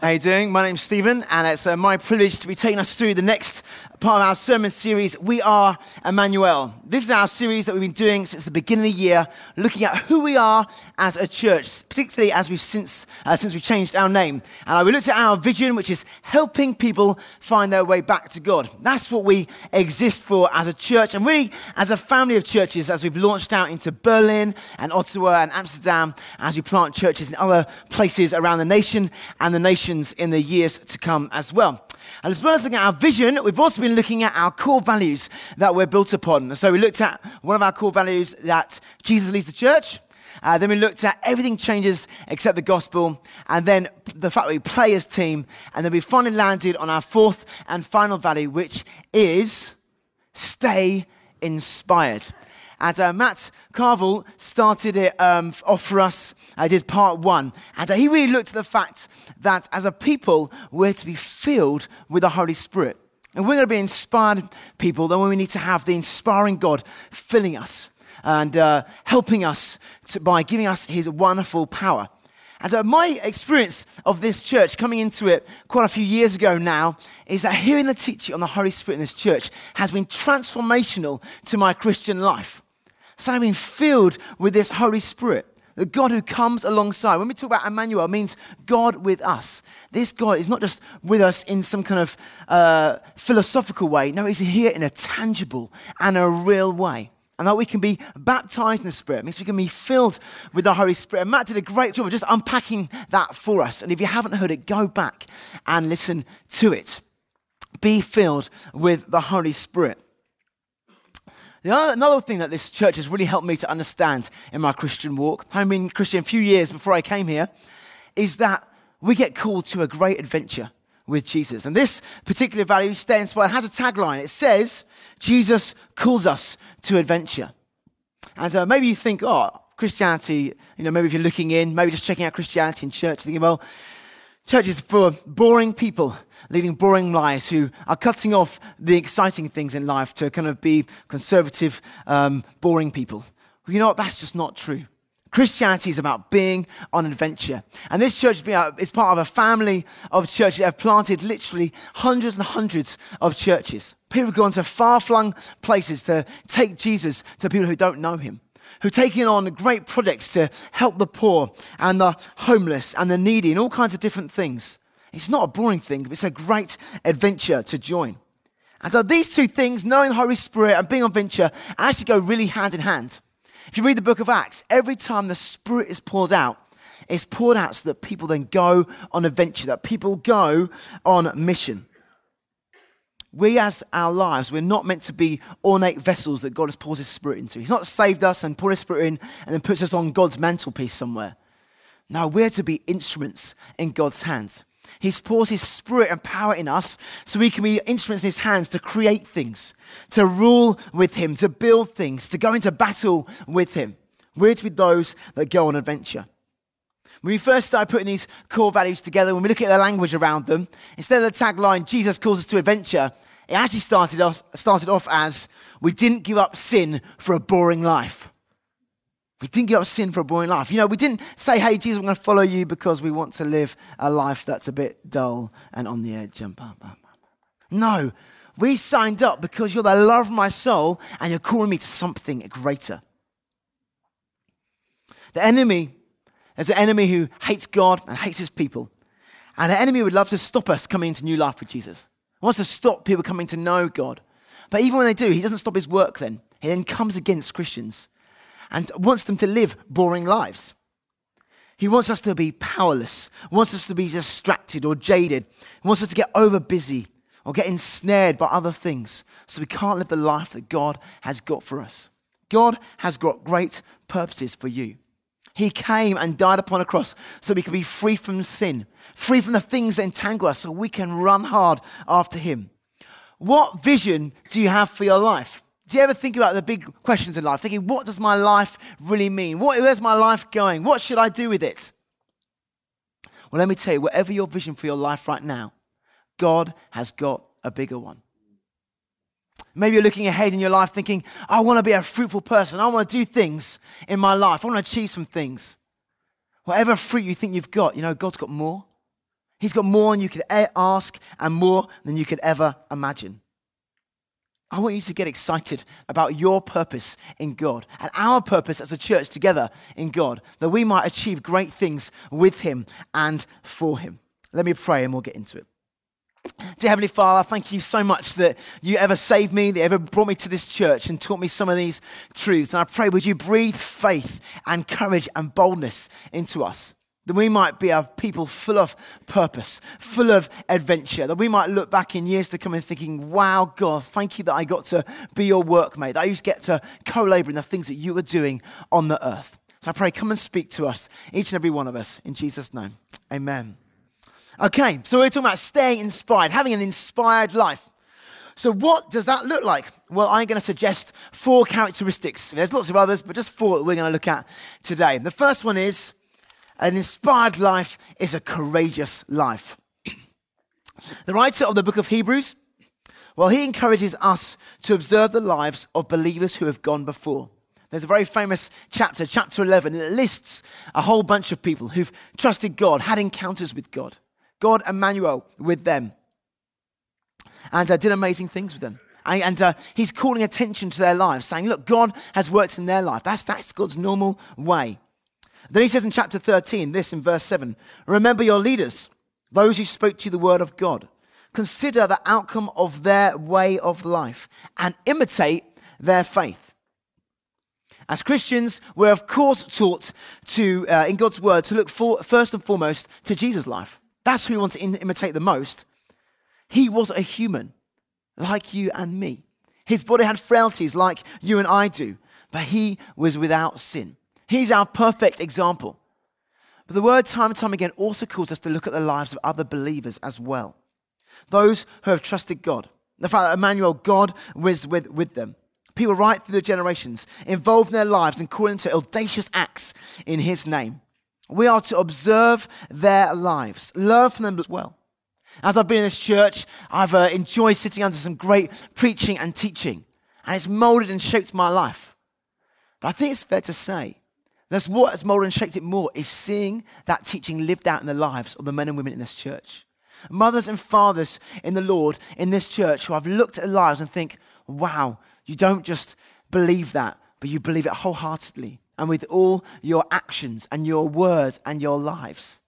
How you doing? My name's Stephen, and it's uh, my privilege to be taking us through the next part of our sermon series, We Are Emmanuel. This is our series that we've been doing since the beginning of the year, looking at who we are as a church, particularly as we've since, uh, since we changed our name. And uh, we looked at our vision, which is helping people find their way back to God. That's what we exist for as a church, and really as a family of churches, as we've launched out into Berlin and Ottawa and Amsterdam, as we plant churches in other places around the nation and the in the years to come as well. And as well as looking at our vision, we've also been looking at our core values that we're built upon. So we looked at one of our core values that Jesus leads the church. Uh, then we looked at everything changes except the gospel, and then the fact that we play as team, and then we finally landed on our fourth and final value, which is stay inspired. And uh, Matt Carville started it um, off for us. I did part one. And uh, he really looked at the fact that as a people, we're to be filled with the Holy Spirit. And we're going to be inspired people, then we need to have the inspiring God filling us and uh, helping us to, by giving us his wonderful power. And uh, my experience of this church coming into it quite a few years ago now is that hearing the teaching on the Holy Spirit in this church has been transformational to my Christian life. So I've been filled with this Holy Spirit. The God who comes alongside. When we talk about Emmanuel, it means God with us. This God is not just with us in some kind of uh, philosophical way. No, He's here in a tangible and a real way. And that we can be baptized in the Spirit it means we can be filled with the Holy Spirit. And Matt did a great job of just unpacking that for us. And if you haven't heard it, go back and listen to it. Be filled with the Holy Spirit. Another thing that this church has really helped me to understand in my Christian walk, I've been Christian a few years before I came here, is that we get called to a great adventure with Jesus. And this particular value, Stay Inspired, has a tagline. It says, Jesus calls us to adventure. And uh, maybe you think, oh, Christianity, you know, maybe if you're looking in, maybe just checking out Christianity in church, thinking, well, Church is for boring people leading boring lives who are cutting off the exciting things in life to kind of be conservative, um, boring people. Well, you know what? That's just not true. Christianity is about being on adventure. And this church is part of a family of churches that have planted literally hundreds and hundreds of churches. People have gone to far flung places to take Jesus to people who don't know him who are taking on great projects to help the poor and the homeless and the needy and all kinds of different things. It's not a boring thing, but it's a great adventure to join. And so these two things, knowing the Holy Spirit and being on venture, actually go really hand in hand. If you read the book of Acts, every time the Spirit is poured out, it's poured out so that people then go on adventure, that people go on mission. We, as our lives, we're not meant to be ornate vessels that God has poured His Spirit into. He's not saved us and poured His Spirit in and then puts us on God's mantelpiece somewhere. No, we're to be instruments in God's hands. He's poured His Spirit and power in us so we can be instruments in His hands to create things, to rule with Him, to build things, to go into battle with Him. We're to be those that go on adventure. When we first started putting these core values together, when we look at the language around them, instead of the tagline, Jesus calls us to adventure, it actually started started off as we didn't give up sin for a boring life. We didn't give up sin for a boring life. You know, we didn't say, hey, Jesus, we're going to follow you because we want to live a life that's a bit dull and on the edge. No, we signed up because you're the love of my soul and you're calling me to something greater. The enemy there's an enemy who hates God and hates his people. And the enemy would love to stop us coming into new life with Jesus. He wants to stop people coming to know God. But even when they do, he doesn't stop his work then. He then comes against Christians and wants them to live boring lives. He wants us to be powerless, wants us to be distracted or jaded, he wants us to get over busy or get ensnared by other things so we can't live the life that God has got for us. God has got great purposes for you. He came and died upon a cross so we could be free from sin, free from the things that entangle us, so we can run hard after Him. What vision do you have for your life? Do you ever think about the big questions in life, thinking, what does my life really mean? What, where's my life going? What should I do with it? Well, let me tell you, whatever your vision for your life right now, God has got a bigger one. Maybe you're looking ahead in your life thinking, I want to be a fruitful person. I want to do things in my life. I want to achieve some things. Whatever fruit you think you've got, you know, God's got more. He's got more than you could ask and more than you could ever imagine. I want you to get excited about your purpose in God and our purpose as a church together in God, that we might achieve great things with Him and for Him. Let me pray and we'll get into it. Dear Heavenly Father, thank you so much that you ever saved me, that you ever brought me to this church and taught me some of these truths. And I pray, would you breathe faith and courage and boldness into us? That we might be a people full of purpose, full of adventure. That we might look back in years to come and thinking, wow, God, thank you that I got to be your workmate, that I used to get to co labor in the things that you were doing on the earth. So I pray, come and speak to us, each and every one of us, in Jesus' name. Amen. Okay, so we're talking about staying inspired, having an inspired life. So, what does that look like? Well, I'm going to suggest four characteristics. There's lots of others, but just four that we're going to look at today. The first one is an inspired life is a courageous life. the writer of the book of Hebrews, well, he encourages us to observe the lives of believers who have gone before. There's a very famous chapter, chapter 11, that lists a whole bunch of people who've trusted God, had encounters with God. God Emmanuel with them and uh, did amazing things with them. And, and uh, he's calling attention to their lives, saying, Look, God has worked in their life. That's, that's God's normal way. Then he says in chapter 13, this in verse 7 Remember your leaders, those who spoke to you the word of God. Consider the outcome of their way of life and imitate their faith. As Christians, we're of course taught to, uh, in God's word, to look for, first and foremost to Jesus' life. That's who we want to imitate the most. He was a human, like you and me. His body had frailties like you and I do, but he was without sin. He's our perfect example. But the word time and time again also calls us to look at the lives of other believers as well. Those who have trusted God. The fact that Emmanuel, God was with, with them. People right through the generations involved in their lives and calling to audacious acts in his name. We are to observe their lives, learn from them as well. As I've been in this church, I've uh, enjoyed sitting under some great preaching and teaching, and it's molded and shaped my life. But I think it's fair to say that's what has molded and shaped it more is seeing that teaching lived out in the lives of the men and women in this church. Mothers and fathers in the Lord in this church who I've looked at lives and think, wow, you don't just believe that, but you believe it wholeheartedly and with all your actions and your words and your lives.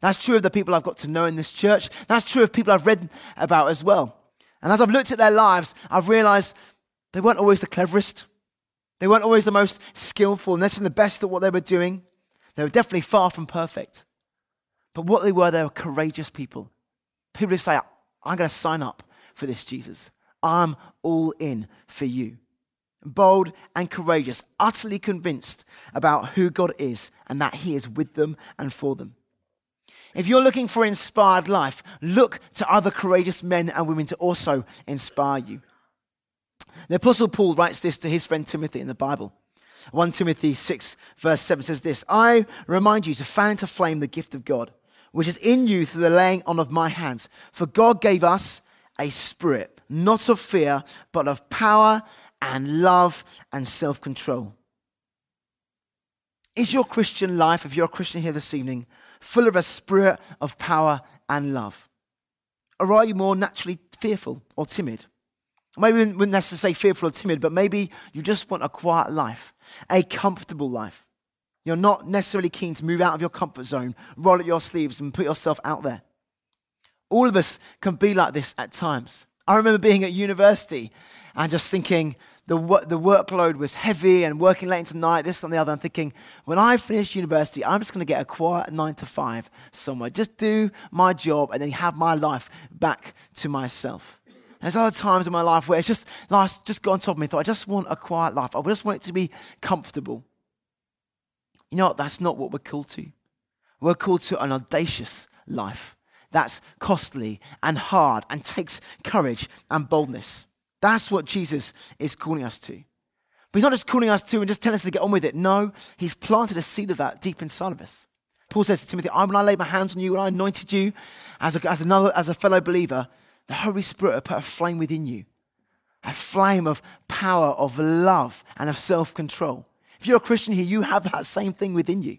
That's true of the people I've got to know in this church. That's true of people I've read about as well. And as I've looked at their lives, I've realized they weren't always the cleverest. They weren't always the most skillful and necessarily the best at what they were doing. They were definitely far from perfect. But what they were, they were courageous people. People who say, I'm going to sign up for this, Jesus. I'm all in for you bold and courageous, utterly convinced about who God is and that He is with them and for them. If you're looking for inspired life, look to other courageous men and women to also inspire you. The Apostle Paul writes this to his friend Timothy in the Bible. 1 Timothy 6, verse 7 says this I remind you to fan into flame the gift of God, which is in you through the laying on of my hands. For God gave us a spirit, not of fear, but of power and love and self control. Is your Christian life, if you're a Christian here this evening, full of a spirit of power and love? Or are you more naturally fearful or timid? Maybe we wouldn't necessarily say fearful or timid, but maybe you just want a quiet life, a comfortable life. You're not necessarily keen to move out of your comfort zone, roll up your sleeves, and put yourself out there. All of us can be like this at times. I remember being at university and just thinking the, the workload was heavy and working late into the night, this and the other. I'm thinking, when I finish university, I'm just going to get a quiet nine to five somewhere, just do my job and then have my life back to myself. There's other times in my life where it's just, last, just got on top of me, thought, I just want a quiet life. I just want it to be comfortable. You know what? That's not what we're called to. We're called to an audacious life that's costly and hard and takes courage and boldness. That's what Jesus is calling us to. But he's not just calling us to and just telling us to get on with it. No, he's planted a seed of that deep inside of us. Paul says to Timothy, When I laid my hands on you and I anointed you as a, as another, as a fellow believer, the Holy Spirit put a flame within you, a flame of power, of love, and of self control. If you're a Christian here, you have that same thing within you.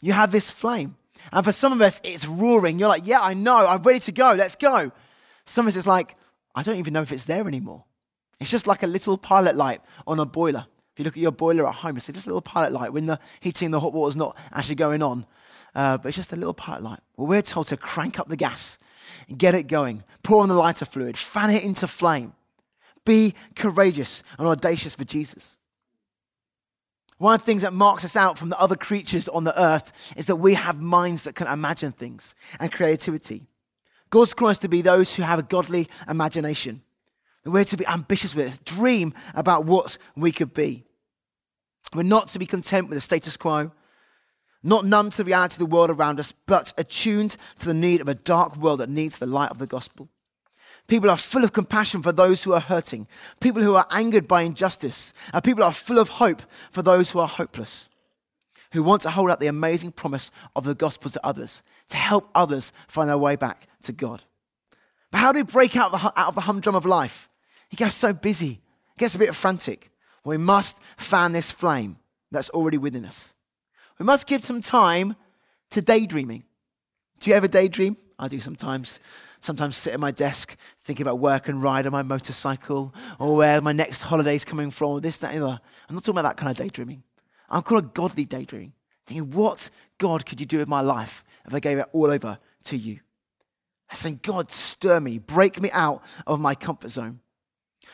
You have this flame. And for some of us, it's roaring. You're like, yeah, I know. I'm ready to go. Let's go. Some of us, it's like, I don't even know if it's there anymore. It's just like a little pilot light on a boiler. If you look at your boiler at home, it's just a little pilot light when the heating the hot water is not actually going on. Uh, but it's just a little pilot light. Well, we're told to crank up the gas and get it going, pour on the lighter fluid, fan it into flame. Be courageous and audacious for Jesus. One of the things that marks us out from the other creatures on the earth is that we have minds that can imagine things and creativity. God's calling us to be those who have a godly imagination. We're to be ambitious with it, dream about what we could be. We're not to be content with the status quo, not numb to the reality of the world around us, but attuned to the need of a dark world that needs the light of the gospel. People are full of compassion for those who are hurting. People who are angered by injustice. And people are full of hope for those who are hopeless. Who want to hold out the amazing promise of the gospel to others, to help others find their way back to God. But how do we break out, the, out of the humdrum of life? He gets so busy, he gets a bit frantic. we must fan this flame that's already within us. We must give some time to daydreaming. Do you ever daydream? I do sometimes sometimes sit at my desk thinking about work and ride on my motorcycle or where my next holiday is coming from, or this, that, and the other. I'm not talking about that kind of daydreaming. I'm calling it godly daydreaming. Thinking, what God could you do with my life if I gave it all over to you? I'm saying, God, stir me, break me out of my comfort zone.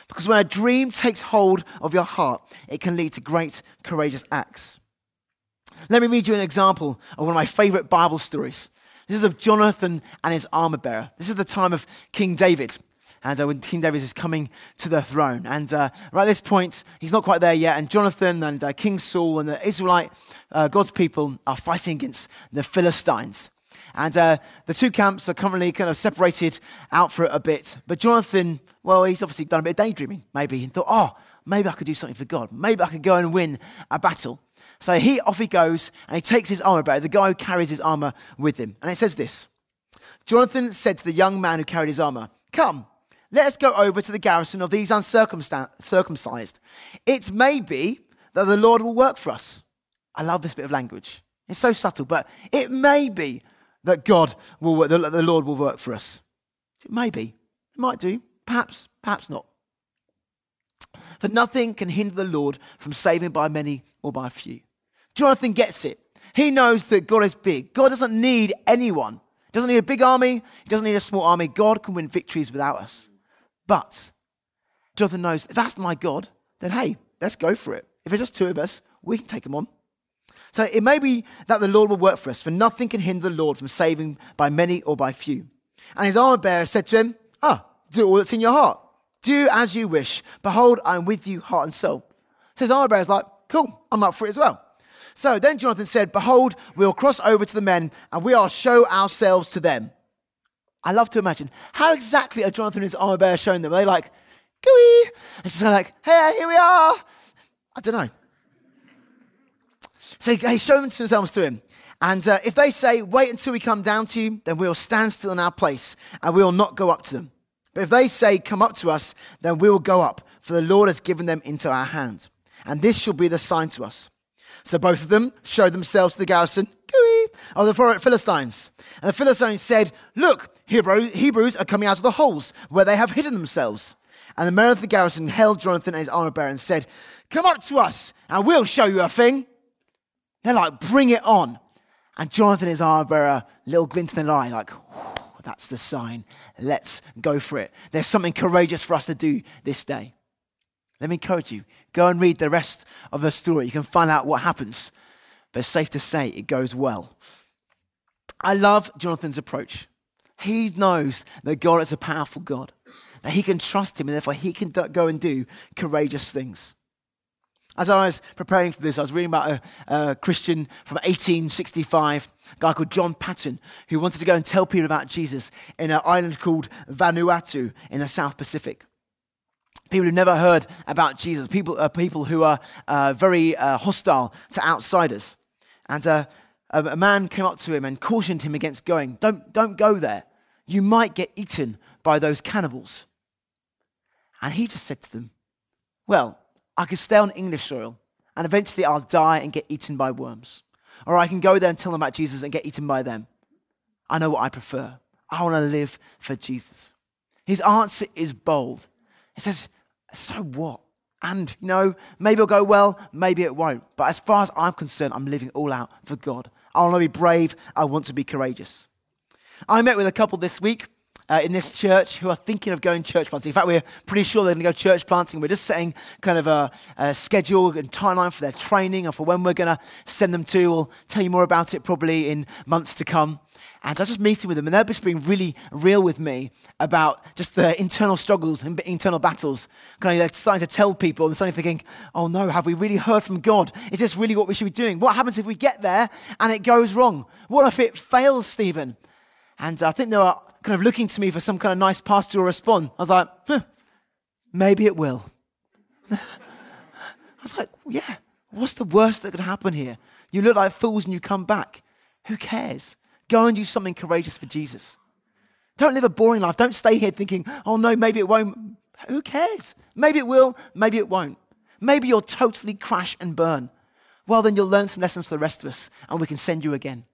Because when a dream takes hold of your heart, it can lead to great, courageous acts. Let me read you an example of one of my favorite Bible stories. This is of Jonathan and his armor bearer. This is the time of King David. And uh, when King David is coming to the throne. And uh, right at this point, he's not quite there yet. And Jonathan and uh, King Saul and the Israelite, uh, God's people, are fighting against the Philistines. And uh, the two camps are currently kind of separated out for a bit. But Jonathan, well, he's obviously done a bit of daydreaming, maybe, and thought, oh, maybe I could do something for God. Maybe I could go and win a battle. So he off he goes and he takes his armor bearer, the guy who carries his armor with him. And it says this Jonathan said to the young man who carried his armor, Come, let us go over to the garrison of these uncircumcised. It may be that the Lord will work for us. I love this bit of language. It's so subtle, but it may be that God will work, the Lord will work for us. It may be. It might do. Perhaps, perhaps not. For nothing can hinder the Lord from saving by many or by few. Jonathan gets it. He knows that God is big. God doesn't need anyone. He doesn't need a big army. He doesn't need a small army. God can win victories without us. But Jonathan knows if that's my God, then hey, let's go for it. If it's just two of us, we can take him on. So it may be that the Lord will work for us, for nothing can hinder the Lord from saving by many or by few. And his armor bearer said to him, Ah, do all that's in your heart. Do as you wish. Behold, I'm with you, heart and soul. So his armor bearer is like, Cool, I'm up for it as well. So then Jonathan said, Behold, we'll cross over to the men and we'll show ourselves to them. I love to imagine how exactly are Jonathan and his armor bearer showing them? Are they like, gooey? And just like, hey, here we are. I don't know. So they show themselves to him. And uh, if they say, wait until we come down to you, then we'll stand still in our place and we will not go up to them. But if they say, come up to us, then we will go up, for the Lord has given them into our hand. And this shall be the sign to us. So both of them showed themselves to the garrison of the Philistines. And the Philistines said, Look, Hebrews are coming out of the holes where they have hidden themselves. And the men of the garrison held Jonathan and his armor bearer and said, Come up to us, and we'll show you a thing. They're like, Bring it on. And Jonathan his armor bearer, little glint in their eye, like, That's the sign. Let's go for it. There's something courageous for us to do this day. Let me encourage you go and read the rest of the story. You can find out what happens. But it's safe to say it goes well. I love Jonathan's approach. He knows that God is a powerful God, that he can trust him, and therefore he can go and do courageous things. As I was preparing for this, I was reading about a, a, Christian from 1865, a guy called John Paton, who wanted to go and tell people about Jesus in an island called Vanuatu in the South Pacific people who've never heard about Jesus, people, uh, people who are uh, very uh, hostile to outsiders. And uh, a, a man came up to him and cautioned him against going. Don't, don't go there. You might get eaten by those cannibals. And he just said to them, Well, I could stay on English soil and eventually I'll die and get eaten by worms. or I can go there and tell them about Jesus and get eaten by them. I know what I prefer. I want to live for Jesus. His answer is bold. He says, So what? And, you know, maybe it'll go well, maybe it won't. But as far as I'm concerned, I'm living all out for God. I want to be brave. I want to be courageous. I met with a couple this week uh, in this church who are thinking of going church planting. In fact, we're pretty sure they're going to go church planting. We're just setting kind of a, a schedule and timeline for their training and for when we're going to send them to. We'll tell you more about it probably in months to come. And I was just meeting with them, and they're just being really real with me about just the internal struggles and internal battles. Kind of they're starting to tell people, and starting thinking, oh no, have we really heard from God? Is this really what we should be doing? What happens if we get there and it goes wrong? What if it fails, Stephen? And I think there were kind of looking to me for some kind of nice pastoral response. I was like, huh, maybe it will. I was like, yeah, what's the worst that could happen here? You look like fools and you come back. Who cares? Go and do something courageous for Jesus. Don't live a boring life. Don't stay here thinking, oh no, maybe it won't. Who cares? Maybe it will, maybe it won't. Maybe you'll totally crash and burn. Well, then you'll learn some lessons for the rest of us and we can send you again.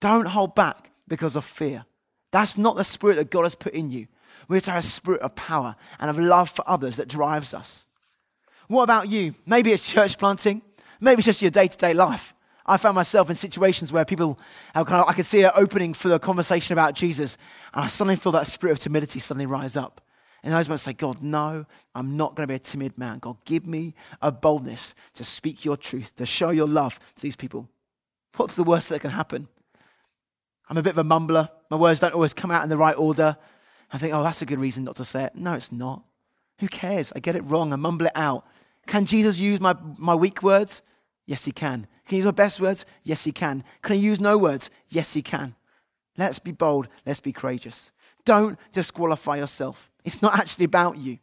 Don't hold back because of fear. That's not the spirit that God has put in you. We're to have a spirit of power and of love for others that drives us. What about you? Maybe it's church planting. Maybe it's just your day to day life. I found myself in situations where people, uh, kind of, I could see an opening for the conversation about Jesus, and I suddenly feel that spirit of timidity suddenly rise up. And I was about to say, God, no, I'm not going to be a timid man. God, give me a boldness to speak your truth, to show your love to these people. What's the worst that can happen? I'm a bit of a mumbler. My words don't always come out in the right order. I think, oh, that's a good reason not to say it. No, it's not. Who cares? I get it wrong. I mumble it out. Can Jesus use my, my weak words? Yes, he can. Can he use my best words? Yes, he can. Can he use no words? Yes, he can. Let's be bold. Let's be courageous. Don't disqualify yourself. It's not actually about you.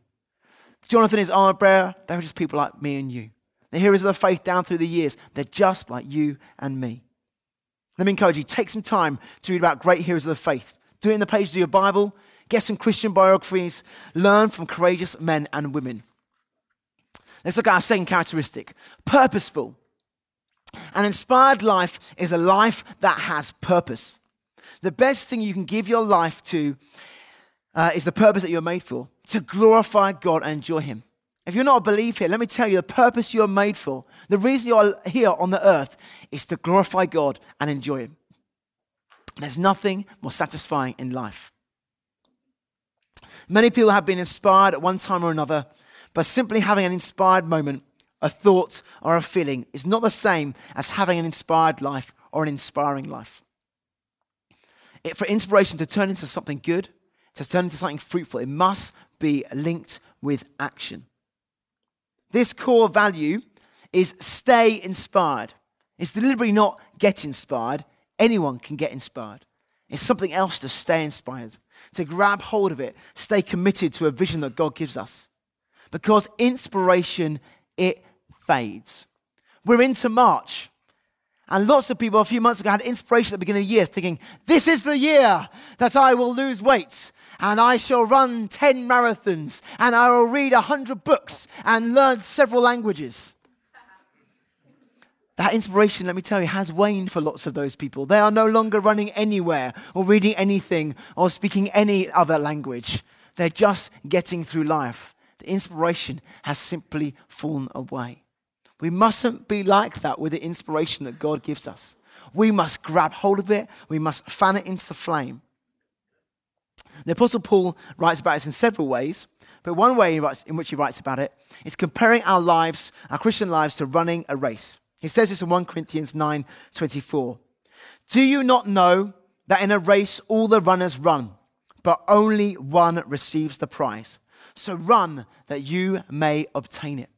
Jonathan is our bearer. They were just people like me and you. The heroes of the faith down through the years. They're just like you and me. Let me encourage you take some time to read about great heroes of the faith. Do it in the pages of your Bible. Get some Christian biographies. Learn from courageous men and women. Let's look at our second characteristic purposeful. An inspired life is a life that has purpose. The best thing you can give your life to uh, is the purpose that you're made for to glorify God and enjoy Him. If you're not a believer let me tell you the purpose you're made for, the reason you're here on the earth is to glorify God and enjoy Him. There's nothing more satisfying in life. Many people have been inspired at one time or another, but simply having an inspired moment a thought, or a feeling is not the same as having an inspired life or an inspiring life. It, for inspiration to turn into something good, to turn into something fruitful, it must be linked with action. This core value is stay inspired. It's deliberately not get inspired. Anyone can get inspired. It's something else to stay inspired, to grab hold of it, stay committed to a vision that God gives us. Because inspiration, it fades. We're into March. And lots of people a few months ago had inspiration at the beginning of the year thinking, this is the year that I will lose weight and I shall run 10 marathons and I will read 100 books and learn several languages. That inspiration, let me tell you, has waned for lots of those people. They are no longer running anywhere or reading anything or speaking any other language. They're just getting through life. The inspiration has simply fallen away. We mustn't be like that with the inspiration that God gives us. We must grab hold of it, we must fan it into the flame. The Apostle Paul writes about this in several ways, but one way in which he writes about it is comparing our lives, our Christian lives, to running a race. He says this in 1 Corinthians 9 24. Do you not know that in a race all the runners run, but only one receives the prize? So run that you may obtain it.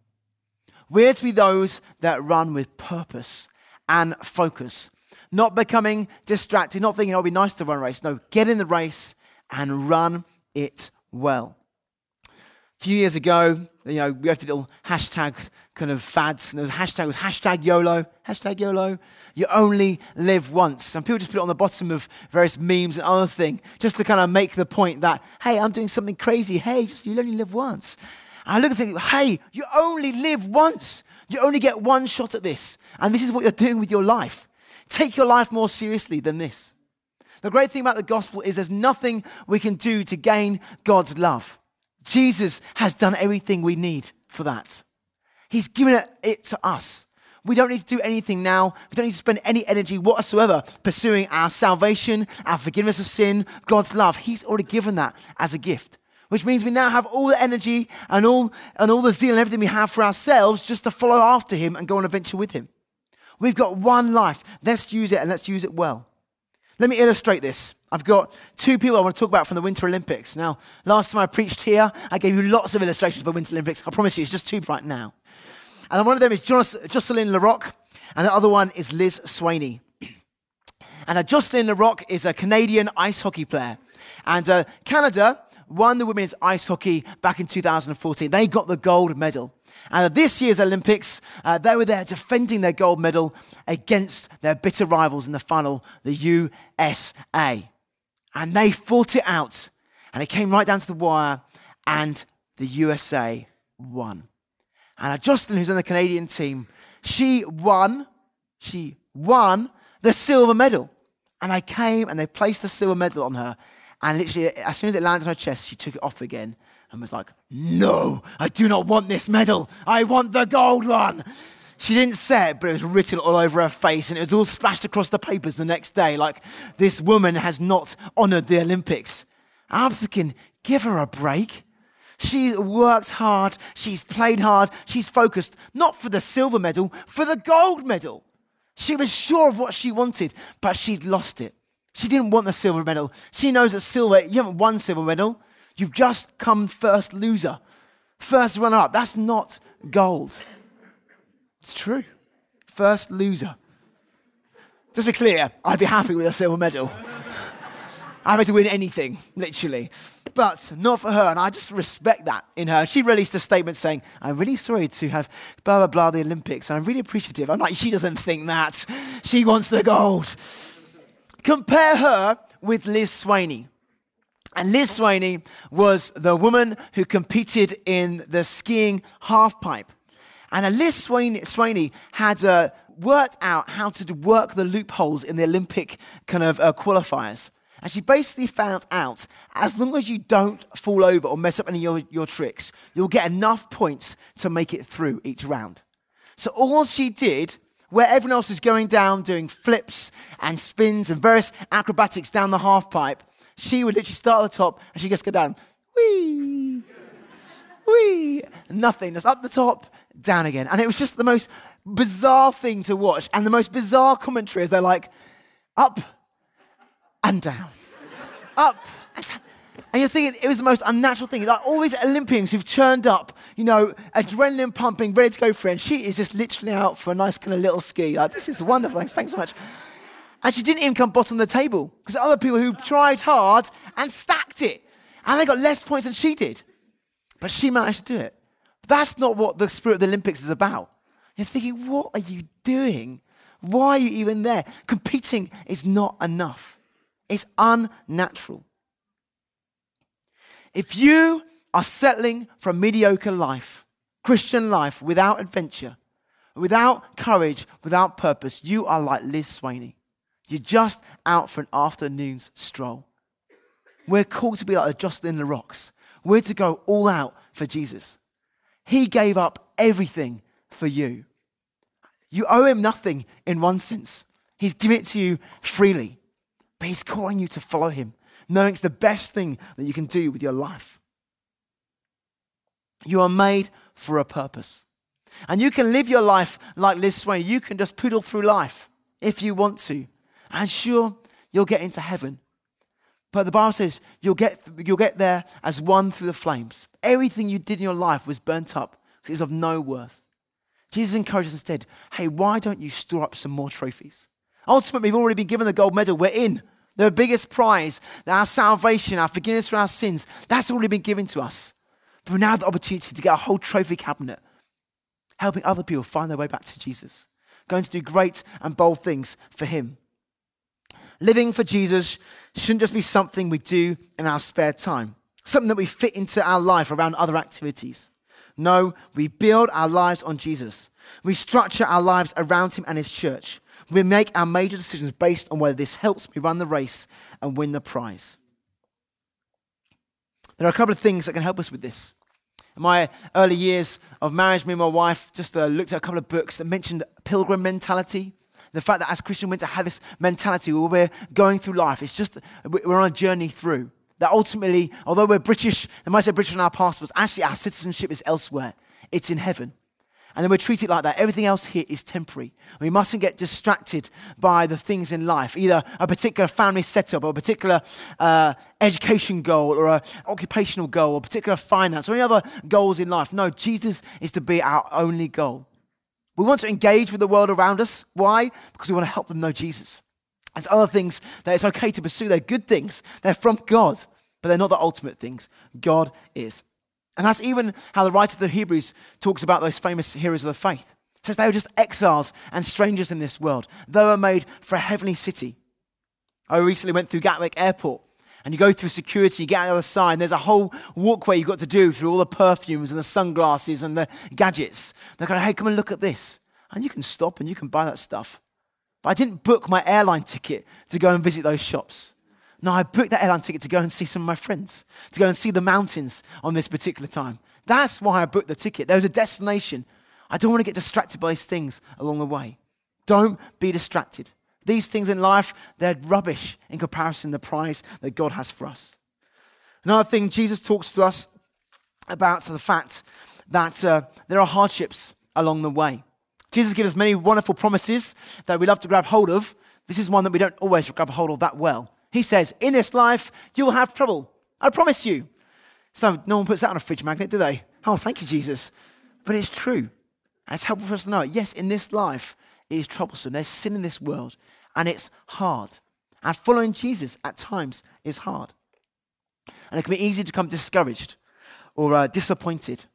We're to be those that run with purpose and focus, not becoming distracted, not thinking, oh, it'll be nice to run a race. No, get in the race and run it well. A few years ago, you know, we had little hashtag kind of fads, and there was a hashtag was hashtag YOLO, hashtag YOLO. You only live once. And people just put it on the bottom of various memes and other things, just to kind of make the point that, hey, I'm doing something crazy. Hey, just, you only live once. And I look at think, hey, you only live once. You only get one shot at this. And this is what you're doing with your life. Take your life more seriously than this. The great thing about the gospel is there's nothing we can do to gain God's love. Jesus has done everything we need for that. He's given it, to us. We don't need to do anything now. We don't need to spend any energy whatsoever pursuing our salvation, our forgiveness of sin, God's love. He's already given that as a gift, which means we now have all the energy and all, and all the zeal and everything we have for ourselves just to follow after Him and go on a venture with Him. We've got one life. Let's use it and let's use it well. Let me illustrate this. I've got two people I want to talk about from the Winter Olympics. Now, last time I preached here, I gave you lots of illustrations of the Winter Olympics. I promise you, it's just two right now. And one of them is Jocelyn Larocque, and the other one is Liz Swaney. And uh, Jocelyn Larocque is a Canadian ice hockey player. And uh, Canada won the women's ice hockey back in 2014. They got the gold medal. And at this year's Olympics, uh, they were there defending their gold medal against their bitter rivals in the final, the USA. And they fought it out. And it came right down to the wire, and the USA won. And Jocelyn, who's on the Canadian team, she won, she won the silver medal. And I came and they placed the silver medal on her. And literally, as soon as it landed on her chest, she took it off again and was like, No, I do not want this medal. I want the gold one. She didn't say it, but it was written all over her face and it was all splashed across the papers the next day. Like, this woman has not honored the Olympics. I'm thinking, give her a break. She works hard, she's played hard, she's focused, not for the silver medal, for the gold medal. She was sure of what she wanted, but she'd lost it. She didn't want the silver medal. She knows that silver, you haven't won silver medal. You've just come first loser, first runner up. That's not gold. It's true. First loser. Just to be clear, I'd be happy with a silver medal. I'm happy to win anything, literally. But not for her, and I just respect that in her. She released a statement saying, I'm really sorry to have blah, blah, blah, the Olympics, and I'm really appreciative. I'm like, she doesn't think that. She wants the gold. Compare her with Liz Swaney. And Liz Swaney was the woman who competed in the skiing halfpipe. And Liz Swaney, had uh, worked out how to work the loopholes in the Olympic kind of uh, qualifiers. And she basically found out as long as you don't fall over or mess up any of your, your tricks, you'll get enough points to make it through each round. So all she did where everyone else was going down doing flips and spins and various acrobatics down the half pipe, she would literally start at the top and she'd just go down. Whee! Whee! Nothing. Just up the top, down again. And it was just the most bizarre thing to watch. And the most bizarre commentary is they're like, up and down. up and down. And you're thinking it was the most unnatural thing. Like all these Olympians who've turned up, you know, adrenaline pumping, ready to go for it. And she is just literally out for a nice kind of little ski. Like, this is wonderful. Thanks, thanks so much. And she didn't even come bottom of the table because other people who tried hard and stacked it. And they got less points than she did. But she managed to do it. That's not what the spirit of the Olympics is about. You're thinking, what are you doing? Why are you even there? Competing is not enough, it's unnatural. If you are settling for a mediocre life, Christian life, without adventure, without courage, without purpose, you are like Liz Swaney. You're just out for an afternoon's stroll. We're called to be like just in the Jocelyn Larocques. We're to go all out for Jesus. He gave up everything for you. You owe him nothing in one sense. He's given it to you freely, but he's calling you to follow him knowing it's the best thing that you can do with your life. You are made for a purpose. And you can live your life like Liz Swain. You can just poodle through life if you want to. And sure, you'll get into heaven. But the Bible says you'll get, you'll get there as one through the flames. Everything you did in your life was burnt up because it's of no worth. Jesus encourages instead, hey, why don't you store up some more trophies? Ultimately, we've already been given the gold medal. We're in. The biggest prize, our salvation, our forgiveness for our sins, that's already been given to us. But we now have the opportunity to get a whole trophy cabinet, helping other people find their way back to Jesus, going to do great and bold things for Him. Living for Jesus shouldn't just be something we do in our spare time, something that we fit into our life around other activities. No, we build our lives on Jesus. We structure our lives around him and his church. We make our major decisions based on whether this helps me run the race and win the prize. There are a couple of things that can help us with this. In my early years of marriage, me and my wife just uh, looked at a couple of books that mentioned pilgrim mentality. The fact that as Christian we're to have this mentality where we're going through life. It's just, we're on a journey through. That ultimately, although we're British, they might say British on our passports, actually our citizenship is elsewhere. It's in heaven. And then we're treated like that. Everything else here is temporary. We mustn't get distracted by the things in life, either a particular family setup or a particular uh, education goal or an occupational goal or particular finance or any other goals in life. No, Jesus is to be our only goal. We want to engage with the world around us. Why? Because we want to help them know Jesus. There's other things that it's okay to pursue. They're good things, they're from God, but they're not the ultimate things. God is. And that's even how the writer of the Hebrews talks about those famous heroes of the faith. He says they were just exiles and strangers in this world. They were made for a heavenly city. I recently went through Gatwick Airport, and you go through security, you get on the side, and there's a whole walkway you've got to do through all the perfumes and the sunglasses and the gadgets. They're going, hey, come and look at this. And you can stop and you can buy that stuff. But I didn't book my airline ticket to go and visit those shops. No, I booked that airline ticket to go and see some of my friends, to go and see the mountains on this particular time. That's why I booked the ticket. There's a destination. I don't want to get distracted by these things along the way. Don't be distracted. These things in life, they're rubbish in comparison to the prize that God has for us. Another thing, Jesus talks to us about the fact that uh, there are hardships along the way. Jesus gives us many wonderful promises that we love to grab hold of. This is one that we don't always grab hold of that well. He says, In this life, you'll have trouble. I promise you. So no one puts that on a fridge magnet, do they? Oh, thank you, Jesus. But it's true. It's helpful for us to know. Yes, in this life, is troublesome. There's sin in this world, and it's hard. And following Jesus at times is hard. And it can be easy to become discouraged or uh, disappointed.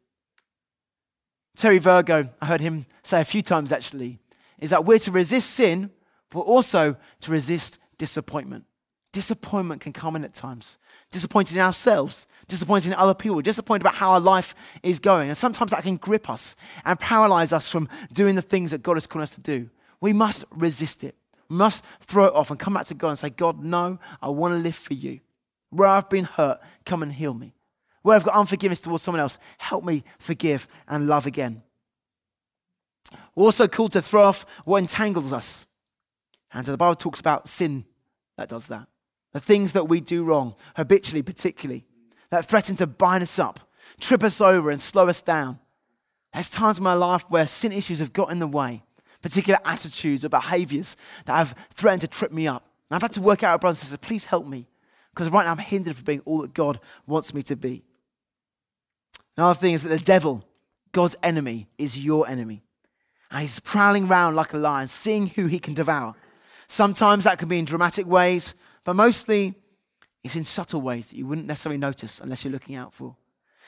Terry Virgo, I heard him say a few times actually, is that we're to resist sin, but also to resist disappointment. Disappointment can come in at times. Disappointed in ourselves, disappointed in other people, disappointed about how our life is going. And sometimes that can grip us and paralyze us from doing the things that God has called us to do. We must resist it. We must throw it off and come back to God and say, God, no, I want to live for you. Where I've been hurt, come and heal me. Where I've got unforgiveness towards someone else, help me forgive and love again. We're also called to throw off what entangles us. And so the Bible talks about sin that does that the things that we do wrong, habitually, particularly, that threaten to bind us up, trip us over, and slow us down. There's times in my life where sin issues have got in the way, particular attitudes or behaviors that have threatened to trip me up. And I've had to work out with brothers and sisters, please help me, because right now I'm hindered from being all that God wants me to be. Another thing is that the devil, God's enemy, is your enemy. And he's prowling around like a lion, seeing who he can devour. Sometimes that can be in dramatic ways, but mostly, it's in subtle ways that you wouldn't necessarily notice unless you're looking out for.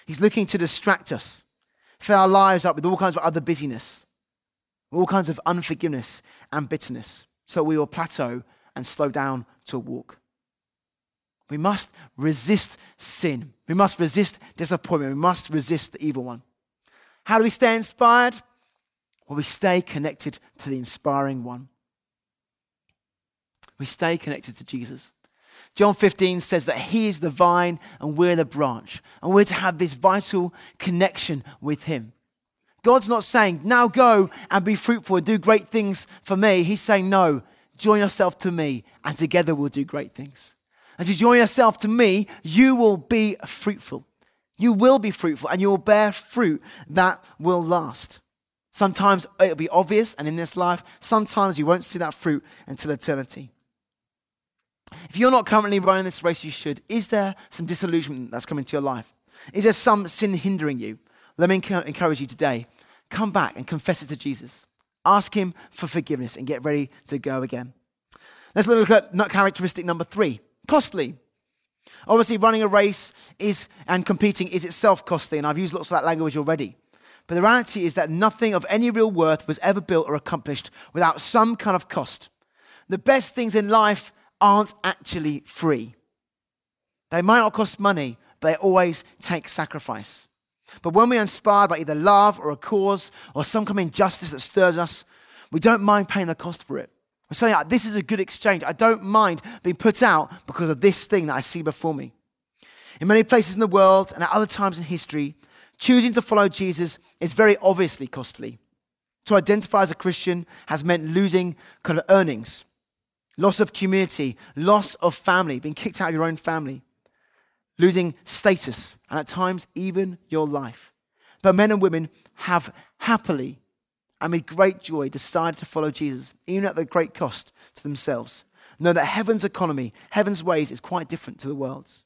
He's looking to distract us, fill our lives up with all kinds of other busyness, all kinds of unforgiveness and bitterness, so we will plateau and slow down to walk. We must resist sin. We must resist disappointment. We must resist the evil one. How do we stay inspired? Well, we stay connected to the inspiring one we stay connected to Jesus. John 15 says that he is the vine and we're the branch, and we're to have this vital connection with him. God's not saying, now go and be fruitful and do great things for me. He's saying, no, join yourself to me, and together we'll do great things. As you join yourself to me, you will be fruitful. You will be fruitful, and you will bear fruit that will last. Sometimes it'll be obvious, and in this life, sometimes you won't see that fruit until eternity. If you're not currently running this race, you should. Is there some disillusionment that's coming to your life? Is there some sin hindering you? Let me encourage you today. Come back and confess it to Jesus. Ask Him for forgiveness and get ready to go again. Let's look at characteristic number three costly. Obviously, running a race is and competing is itself costly, and I've used lots of that language already. But the reality is that nothing of any real worth was ever built or accomplished without some kind of cost. The best things in life aren't actually free. They might not cost money, but they always take sacrifice. But when we're inspired by either love or a cause or some kind of injustice that stirs us, we don't mind paying the cost for it. We're saying, ah, this is a good exchange. I don't mind being put out because of this thing that I see before me. In many places in the world and at other times in history, choosing to follow Jesus is very obviously costly. To identify as a Christian has meant losing earnings, loss of community, loss of family, being kicked out of your own family, losing status, and at times even your life. But men and women have happily and with great joy decided to follow Jesus, even at the great cost to themselves. Know that heaven's economy, heaven's ways is quite different to the world's.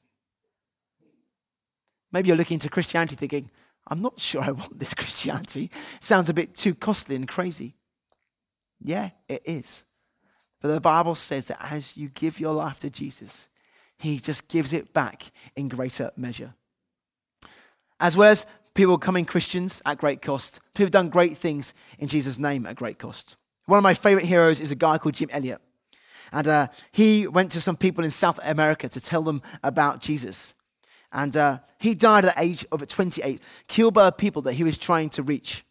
Maybe you're looking to Christianity thinking, I'm not sure I want this Christianity. Sounds a bit too costly and crazy. Yeah, it is. But the Bible says that as you give your life to Jesus, he just gives it back in greater measure. As well as people becoming Christians at great cost, people have done great things in Jesus' name at great cost. One of my favorite heroes is a guy called Jim Elliot. And uh, he went to some people in South America to tell them about Jesus. And uh, he died at the age of 28, killed by the people that he was trying to reach.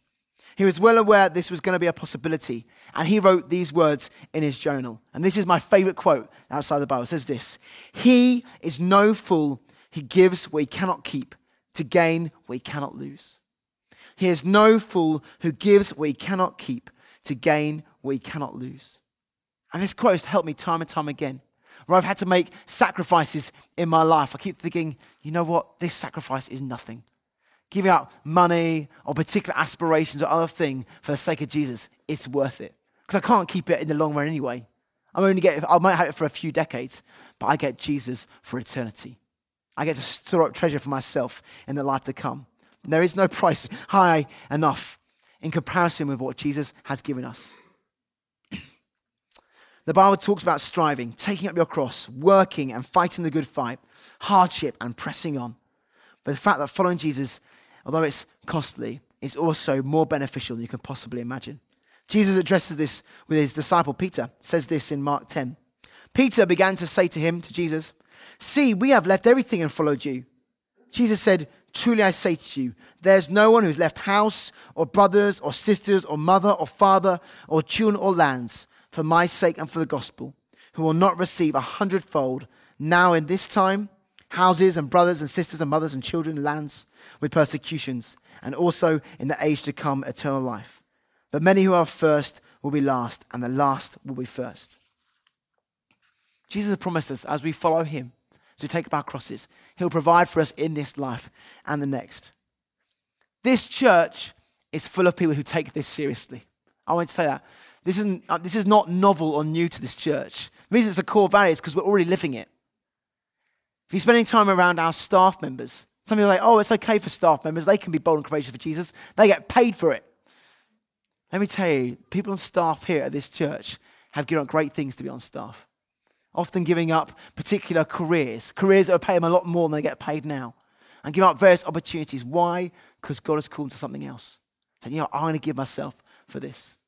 He was well aware this was going to be a possibility, and he wrote these words in his journal. And this is my favorite quote outside the Bible. It says this He is no fool, he gives what he cannot keep to gain what he cannot lose. He is no fool who gives what he cannot keep to gain what he cannot lose. And this quote has helped me time and time again where I've had to make sacrifices in my life. I keep thinking, you know what? This sacrifice is nothing. Giving up money or particular aspirations or other thing for the sake of Jesus, it's worth it. Because I can't keep it in the long run anyway. I'm only get, I might have it for a few decades, but I get Jesus for eternity. I get to store up treasure for myself in the life to come. And there is no price high enough in comparison with what Jesus has given us. The Bible talks about striving, taking up your cross, working and fighting the good fight, hardship and pressing on. But the fact that following Jesus, although it's costly, is also more beneficial than you can possibly imagine. Jesus addresses this with his disciple Peter, says this in Mark 10. Peter began to say to him, to Jesus, See, we have left everything and followed you. Jesus said, Truly I say to you, there's no one who's left house or brothers or sisters or mother or father or children or lands for my sake and for the gospel, who will not receive a hundredfold now in this time houses and brothers and sisters and mothers and children, and lands with persecutions, and also in the age to come eternal life. But many who are first will be last, and the last will be first. Jesus promised us as we follow him, as we take up our crosses, he'll provide for us in this life and the next. This church is full of people who take this seriously. I want to say that. This, isn't, uh, this is not novel or new to this church. The reason it's a core value is because we're already living it. If you spend any time around our staff members, some people are like, oh, it's okay for staff members. They can be bold and courageous for Jesus. They get paid for it. Let me tell you, people on staff here at this church have given up great things to be on staff. Often giving up particular careers, careers that are paying them a lot more than they get paid now, and giving up various opportunities. Why? Because God has called them to something else. Saying, you know, I'm going to give myself for this.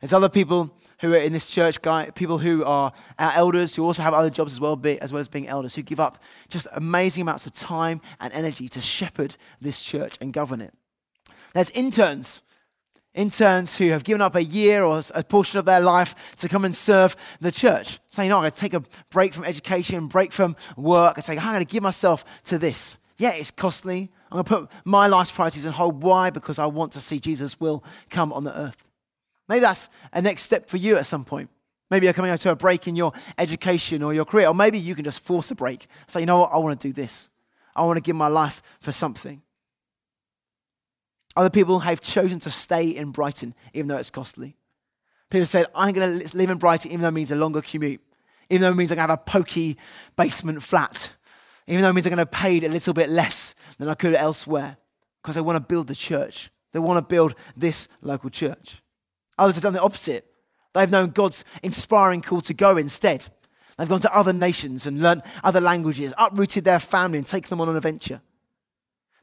There's other people who are in this church, guy, people who are our elders, who also have other jobs as well, as well as being elders, who give up just amazing amounts of time and energy to shepherd this church and govern it. There's interns, interns who have given up a year or a portion of their life to come and serve the church, saying, "No, I'm going to take a break from education, break from work, and say, I'm going to give myself to this." Yeah, it's costly. I'm going to put my life's priorities on hold. Why? Because I want to see Jesus' will come on the earth. Maybe that's a next step for you at some point. Maybe you're coming to a break in your education or your career, or maybe you can just force a break. Say, you know what, I want to do this. I want to give my life for something. Other people have chosen to stay in Brighton, even though it's costly. People said, I'm going to live in Brighton, even though it means a longer commute, even though it means I'm going to have a pokey basement flat, even though it means I'm going to pay a little bit less than I could elsewhere, because they want to build the church. They want to build this local church. Others have done the opposite. They've known God's inspiring call to go instead. They've gone to other nations and learned other languages, uprooted their family and taken them on an adventure.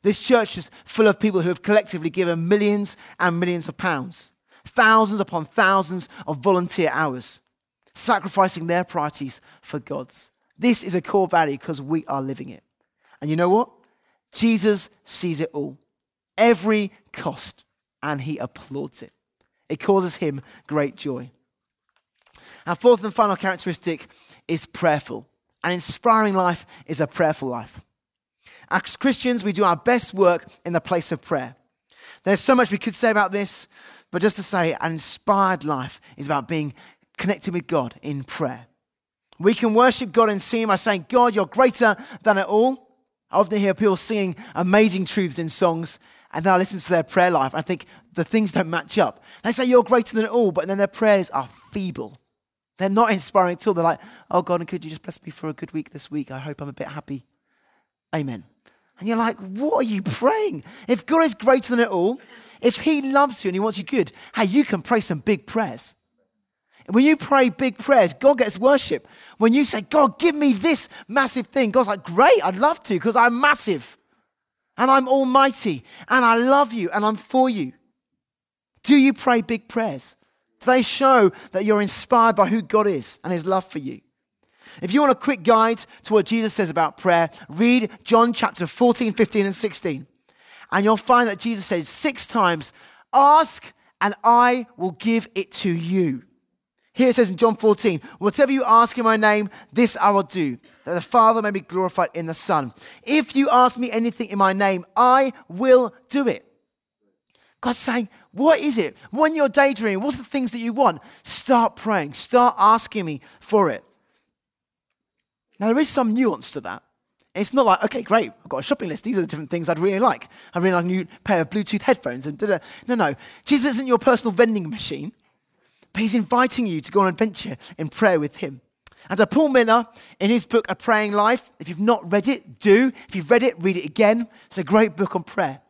This church is full of people who have collectively given millions and millions of pounds, thousands upon thousands of volunteer hours, sacrificing their priorities for God's. This is a core value because we are living it. And you know what? Jesus sees it all. every cost, and he applauds it. It causes him great joy. Our fourth and final characteristic is prayerful. An inspiring life is a prayerful life. As Christians, we do our best work in the place of prayer. There's so much we could say about this, but just to say, an inspired life is about being connected with God in prayer. We can worship God and see Him by saying, God, you're greater than it all. I often hear people singing amazing truths in songs, and then I listen to their prayer life. I think the things don't match up. They say you're greater than it all, but then their prayers are feeble. They're not inspiring at all. They're like, oh God, and could you just bless me for a good week this week? I hope I'm a bit happy. Amen. And you're like, what are you praying? If God is greater than it all, if He loves you and He wants you good, hey, you can pray some big prayers. When you pray big prayers, God gets worship. When you say, God, give me this massive thing, God's like, great, I'd love to because I'm massive and I'm almighty and I love you and I'm for you. Do you pray big prayers? Do they show that you're inspired by who God is and his love for you? If you want a quick guide to what Jesus says about prayer, read John chapter 14, 15, and 16. And you'll find that Jesus says six times, Ask and I will give it to you. Here it says in John 14, Whatever you ask in my name, this I will do, that the Father may be glorified in the Son. If you ask me anything in my name, I will do it. God's saying, what is it? When you're daydreaming, what's the things that you want? Start praying. Start asking me for it. Now, there is some nuance to that. It's not like, okay, great, I've got a shopping list. These are the different things I'd really like. I really like a new pair of Bluetooth headphones. And da-da. No, no. Jesus isn't your personal vending machine, but he's inviting you to go on an adventure in prayer with him. And so Paul Miller, in his book, A Praying Life, if you've not read it, do. If you've read it, read it again. It's a great book on prayer.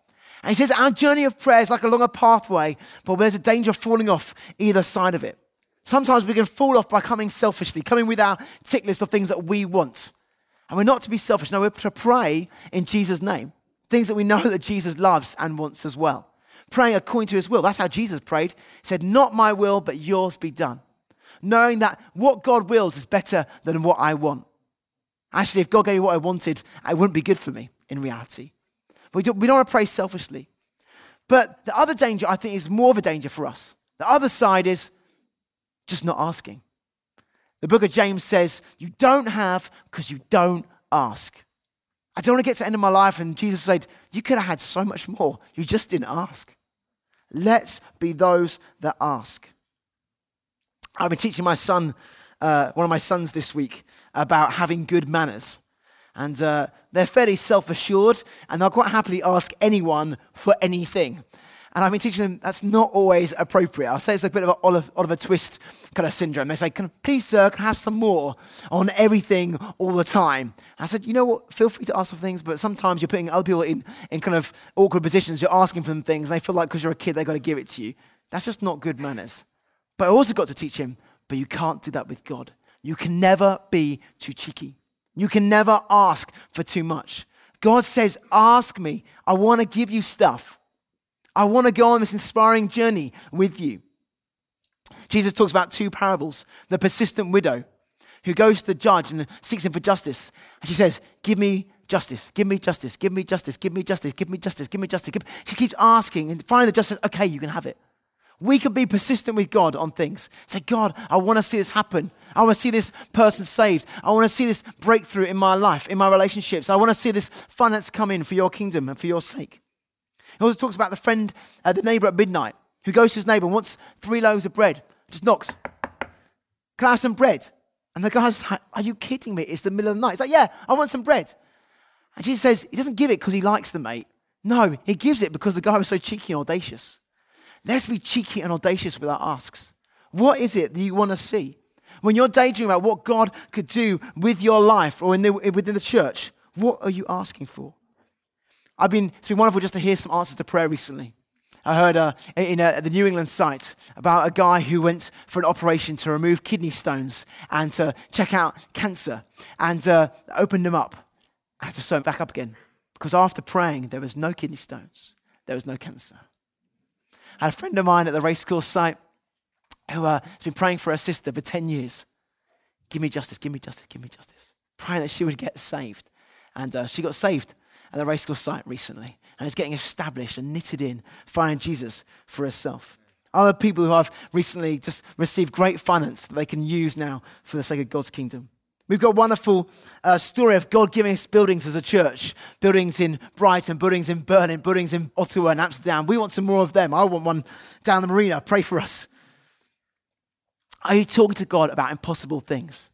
And he says our journey of prayer is like along a pathway, but there's a danger of falling off either side of it. Sometimes we can fall off by coming selfishly, coming with our tick list of things that we want. And we're not to be selfish. No, we're to pray in Jesus' name. Things that we know that Jesus loves and wants as well. Praying according to his will. That's how Jesus prayed. He said, Not my will, but yours be done. Knowing that what God wills is better than what I want. Actually, if God gave me what I wanted, it wouldn't be good for me in reality. We don't, we don't want to pray selfishly. But the other danger, I think, is more of a danger for us. The other side is just not asking. The book of James says, You don't have because you don't ask. I don't want to get to the end of my life and Jesus said, You could have had so much more. You just didn't ask. Let's be those that ask. I've been teaching my son, uh, one of my sons this week, about having good manners. And uh, they're fairly self assured, and they'll quite happily ask anyone for anything. And I've been teaching them that's not always appropriate. I'll say it's a bit of an Oliver, Oliver Twist kind of syndrome. They say, can, please, sir, can I have some more on everything all the time? And I said, you know what? Feel free to ask for things, but sometimes you're putting other people in, in kind of awkward positions. You're asking for them things, and they feel like because you're a kid, they've got to give it to you. That's just not good manners. But I also got to teach him, but you can't do that with God. You can never be too cheeky. You can never ask for too much. God says, Ask me. I want to give you stuff. I want to go on this inspiring journey with you. Jesus talks about two parables the persistent widow who goes to the judge and seeks him for justice. And she says, Give me justice, give me justice, give me justice, give me justice, give me justice, give me justice. She keeps asking, and finally the judge says, Okay, you can have it. We can be persistent with God on things. Say, God, I want to see this happen. I want to see this person saved. I want to see this breakthrough in my life, in my relationships. I want to see this finance come in for your kingdom and for your sake. He also talks about the friend, uh, the neighbor at midnight, who goes to his neighbor and wants three loaves of bread. Just knocks. Can I have some bread? And the guy's like, Are you kidding me? It's the middle of the night. He's like, Yeah, I want some bread. And Jesus says, He doesn't give it because he likes the mate. No, he gives it because the guy was so cheeky and audacious. Let's be cheeky and audacious with our asks. What is it that you want to see? When you're daydreaming about what God could do with your life or in the, within the church, what are you asking for? I've been, it's been wonderful just to hear some answers to prayer recently. I heard uh, in uh, the New England site about a guy who went for an operation to remove kidney stones and to check out cancer and uh, opened them up. Had to sew them back up again because after praying, there was no kidney stones, there was no cancer. I had a friend of mine at the race course site who uh, has been praying for her sister for 10 years. Give me justice, give me justice, give me justice. Praying that she would get saved. And uh, she got saved. at the race course site recently and is getting established and knitted in, finding Jesus for herself. Other people who have recently just received great finance that they can use now for the sake of God's kingdom. We've got a wonderful uh, story of God giving us buildings as a church. Buildings in Brighton, buildings in Berlin, buildings in Ottawa and Amsterdam. We want some more of them. I want one down the marina. Pray for us. Are you talking to God about impossible things?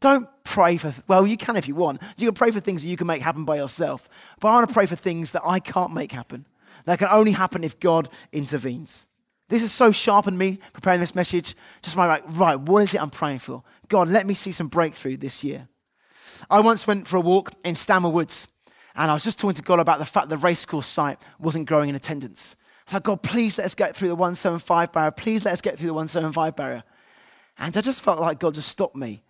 Don't pray for, well, you can if you want. You can pray for things that you can make happen by yourself. But I want to pray for things that I can't make happen. That can only happen if God intervenes. This has so sharpened me preparing this message. Just my like, right, what is it I'm praying for? God, let me see some breakthrough this year. I once went for a walk in Stanmer Woods, and I was just talking to God about the fact the racecourse site wasn't growing in attendance. I was like, God, please let us get through the 175 barrier. Please let us get through the 175 barrier. And I just felt like God just stopped me.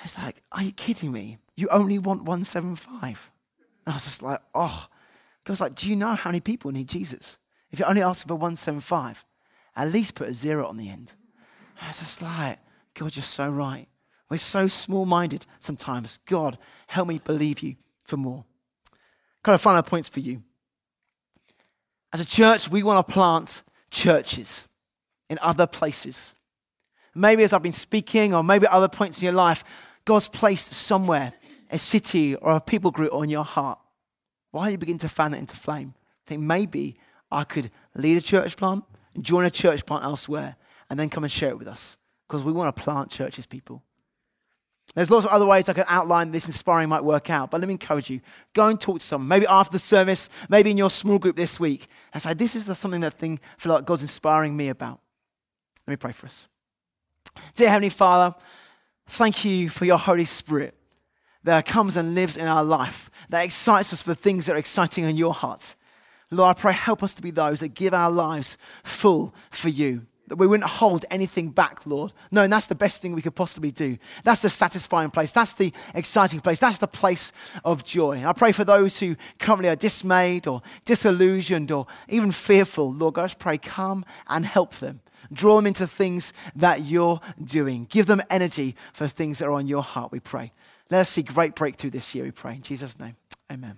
I was like, Are you kidding me? You only want 175. And I was just like, Oh. God was like, Do you know how many people need Jesus? If you're only asking for 175, at least put a zero on the end. I was just like, God, you're so right. We're so small minded sometimes. God, help me believe you for more. Kind of final points for you. As a church, we want to plant churches in other places. Maybe as I've been speaking, or maybe at other points in your life, God's placed somewhere, a city or a people group on your heart. Why don't you begin to fan it into flame? think maybe I could lead a church plant, and join a church plant elsewhere, and then come and share it with us. Because we want to plant churches, people. There's lots of other ways I can outline this inspiring might work out, but let me encourage you. Go and talk to someone, maybe after the service, maybe in your small group this week, and say, This is something that thing I feel like God's inspiring me about. Let me pray for us. Dear Heavenly Father, thank you for your Holy Spirit that comes and lives in our life, that excites us for things that are exciting in your heart. Lord, I pray, help us to be those that give our lives full for you. That we wouldn't hold anything back, Lord. No, and that's the best thing we could possibly do. That's the satisfying place. That's the exciting place. That's the place of joy. And I pray for those who currently are dismayed or disillusioned or even fearful. Lord God, I just pray, come and help them. Draw them into things that you're doing. Give them energy for things that are on your heart, we pray. Let us see great breakthrough this year, we pray. In Jesus' name, amen.